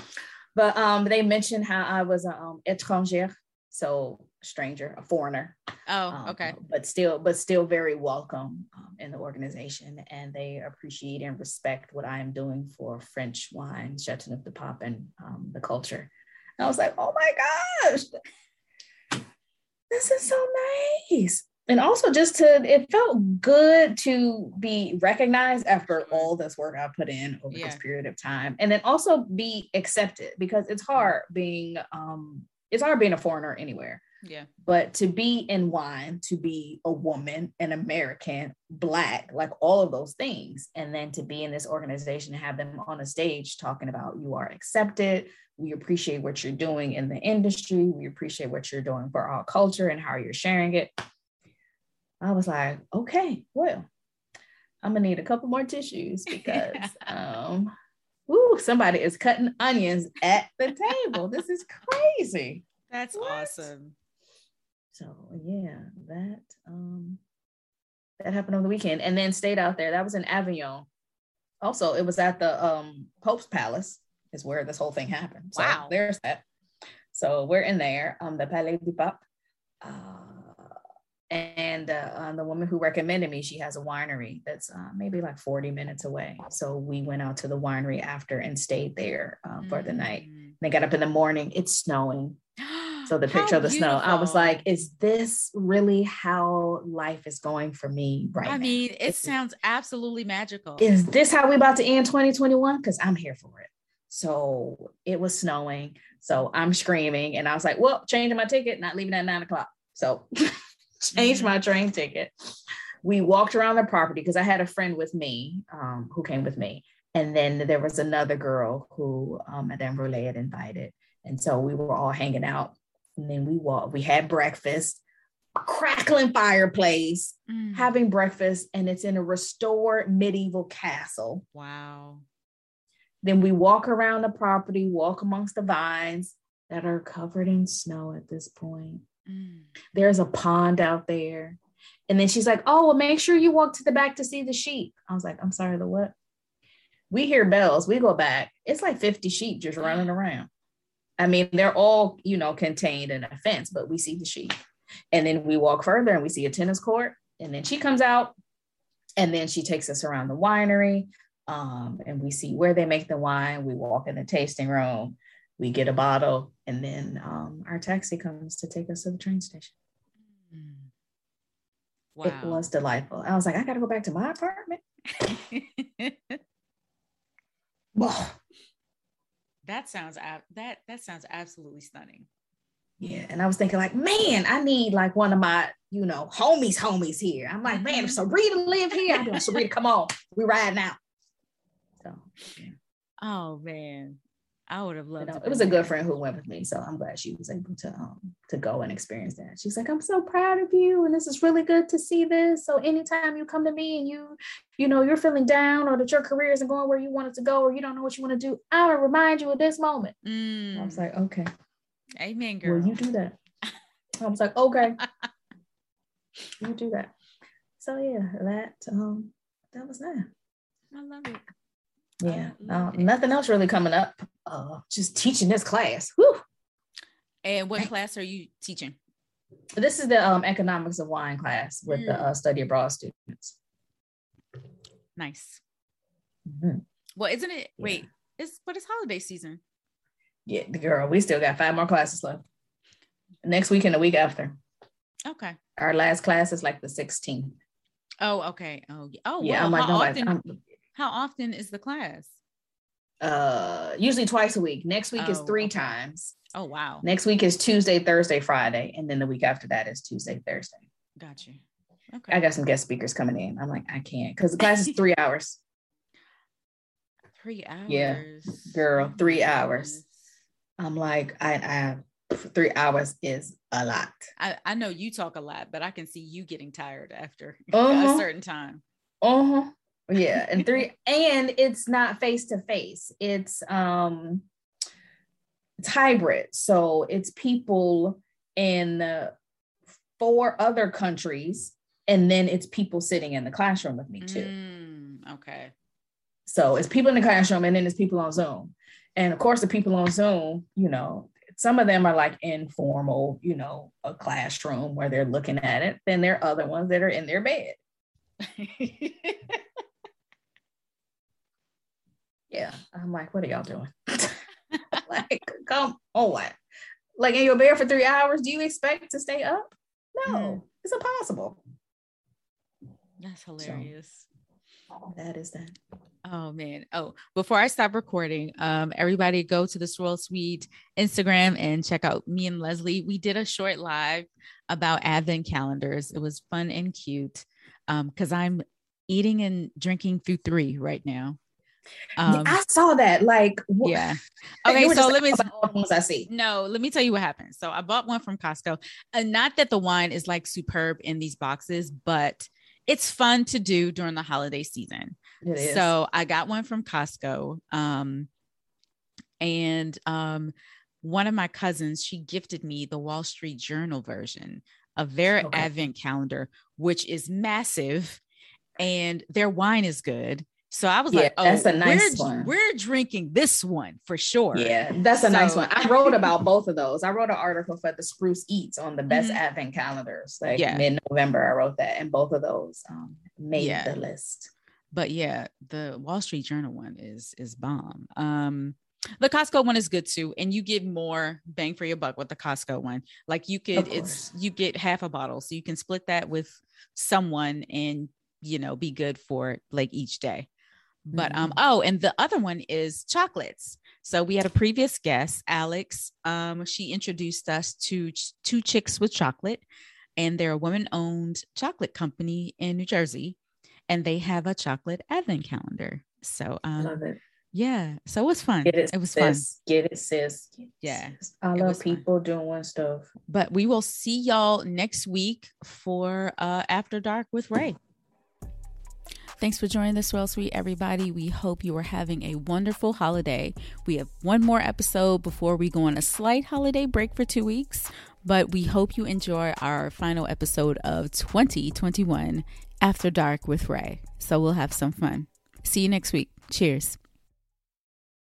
Speaker 4: but um, they mentioned how I was a um, étrangère, so stranger, a foreigner.
Speaker 2: Oh, um, okay.
Speaker 4: But still, but still very welcome um, in the organization, and they appreciate and respect what I am doing for French wine, Chateauneuf du Pape, and um, the culture. And I was like, oh my gosh, this is so nice and also just to it felt good to be recognized after all this work i put in over yeah. this period of time. And then also be accepted because it's hard being um it's hard being a foreigner anywhere.
Speaker 2: Yeah.
Speaker 4: But to be in wine to be a woman an american black like all of those things and then to be in this organization and have them on a stage talking about you are accepted we appreciate what you're doing in the industry we appreciate what you're doing for our culture and how you're sharing it I was like, okay, well, I'm gonna need a couple more tissues because um ooh, somebody is cutting onions at the table. this is crazy.
Speaker 2: That's what? awesome.
Speaker 4: So yeah, that um that happened on the weekend and then stayed out there. That was in Avignon. Also, it was at the um Pope's Palace, is where this whole thing happened. So
Speaker 2: wow.
Speaker 4: there's that. So we're in there, um, the Palais du Pape. Uh, and uh, um, the woman who recommended me, she has a winery that's uh, maybe like 40 minutes away. So we went out to the winery after and stayed there uh, for the night. Mm. They got up in the morning. It's snowing. So the picture of the beautiful. snow, I was like, is this really how life is going for me right now? I
Speaker 2: now? mean, it is, sounds absolutely magical.
Speaker 4: Is this how we about to end 2021? Because I'm here for it. So it was snowing. So I'm screaming. And I was like, well, changing my ticket, not leaving at nine o'clock. So changed my mm-hmm. train ticket. We walked around the property because I had a friend with me um, who came with me. And then there was another girl who um, Madame Rolet had invited. And so we were all hanging out and then we walked, we had breakfast, crackling fireplace, mm. having breakfast, and it's in a restored medieval castle.
Speaker 2: Wow.
Speaker 4: Then we walk around the property, walk amongst the vines that are covered in snow at this point. Mm. There's a pond out there. And then she's like, Oh, well, make sure you walk to the back to see the sheep. I was like, I'm sorry, the what? We hear bells. We go back. It's like 50 sheep just running around. I mean, they're all, you know, contained in a fence, but we see the sheep. And then we walk further and we see a tennis court. And then she comes out and then she takes us around the winery. Um, and we see where they make the wine. We walk in the tasting room, we get a bottle, and then um, our taxi comes to take us to the train station. Wow. It was delightful. I was like, I got to go back to my apartment.
Speaker 2: well, that sounds that that sounds absolutely stunning.
Speaker 4: Yeah, and I was thinking like, man, I need like one of my, you know, homies, homies here. I'm like, man, if mm-hmm. Sarita live here, I'm doing Sarita, come on, we ride now. So,
Speaker 2: yeah. oh man, I would have loved.
Speaker 4: You know, it was a good friend who went with me, so I'm glad she was able to um to go and experience that. She's like, I'm so proud of you, and this is really good to see this. So anytime you come to me and you, you know, you're feeling down or that your career isn't going where you want it to go, or you don't know what you want to do, I will remind you of this moment. Mm. I was like, okay,
Speaker 2: amen, girl.
Speaker 4: Will you do that? I was like, okay, you do that. So yeah, that um that was that.
Speaker 2: I love it.
Speaker 4: Yeah, uh, nothing else really coming up. Uh, just teaching this class. Whew.
Speaker 2: And what class are you teaching?
Speaker 4: This is the um, economics of wine class with mm. the uh, study abroad students.
Speaker 2: Nice. Mm-hmm. Well, isn't it? Yeah. Wait, it's but it's holiday season.
Speaker 4: Yeah, the girl, we still got five more classes left. Next week and the week after.
Speaker 2: Okay.
Speaker 4: Our last class is like the 16th.
Speaker 2: Oh, okay. Oh, oh, yeah. Well, I'm like, how, often, I'm, how often is the class?
Speaker 4: Uh, usually twice a week. Next week oh, is three okay. times.
Speaker 2: Oh wow.
Speaker 4: Next week is Tuesday, Thursday, Friday, and then the week after that is Tuesday, Thursday.
Speaker 2: Got you. Okay. I
Speaker 4: got some guest speakers coming in. I'm like, I can't because the class is three hours.
Speaker 2: Three hours.
Speaker 4: Yeah, girl, three hours. I'm like, I, I three hours is a lot.
Speaker 2: I, I know you talk a lot, but I can see you getting tired after uh-huh. a certain time.
Speaker 4: Uh-huh. Yeah. And three, and it's not face to face. It's um it's hybrid. So it's people in the four other countries, and then it's people sitting in the classroom with me too.
Speaker 2: Mm, okay.
Speaker 4: So it's people in the classroom, and then it's people on Zoom. And of course, the people on Zoom, you know, some of them are like informal, you know, a classroom where they're looking at it. Then there are other ones that are in their bed. yeah. I'm like, what are y'all doing? like, come on. Like in your bed for three hours, do you expect to stay up? No, mm. it's impossible.
Speaker 2: That's hilarious.
Speaker 4: So, that is that.
Speaker 2: Oh man. Oh, before I stop recording, um, everybody go to the Swirl Suite Instagram and check out me and Leslie. We did a short live about advent calendars. It was fun and cute. Um, because I'm eating and drinking through three right now.
Speaker 4: Um, I saw that. Like,
Speaker 2: yeah. Okay, so let me.
Speaker 4: Ones I see.
Speaker 2: No, let me tell you what happened. So I bought one from Costco, and not that the wine is like superb in these boxes, but it's fun to do during the holiday season. So I got one from Costco, um, and um, one of my cousins she gifted me the Wall Street Journal version of their okay. advent calendar, which is massive, and their wine is good So I was yeah, like, oh, that's a nice we're, one. We're drinking this one for sure.
Speaker 4: Yeah, that's a so, nice one. I wrote about both of those. I wrote an article for the Spruce Eats on the best mm-hmm. advent calendars. Like yeah. mid-November, I wrote that, and both of those um, made yeah. the list.
Speaker 2: But yeah, the Wall Street Journal one is is bomb. Um, the Costco one is good too, and you get more bang for your buck with the Costco one. Like you could, it's you get half a bottle, so you can split that with someone and you know be good for like each day. But um, mm-hmm. oh, and the other one is chocolates. So we had a previous guest, Alex. Um, she introduced us to ch- two chicks with chocolate, and they're a woman-owned chocolate company in New Jersey, and they have a chocolate advent calendar. So um, love it. Yeah, so it was fun. It, it was
Speaker 4: sis.
Speaker 2: fun.
Speaker 4: Get it, sis. Get it,
Speaker 2: yeah,
Speaker 4: sis. I love people fun. doing stuff.
Speaker 2: But we will see y'all next week for uh, After Dark with Ray. Thanks for joining the Swirl Suite, everybody. We hope you are having a wonderful holiday. We have one more episode before we go on a slight holiday break for two weeks, but we hope you enjoy our final episode of 2021 After Dark with Ray. So we'll have some fun. See you next week. Cheers.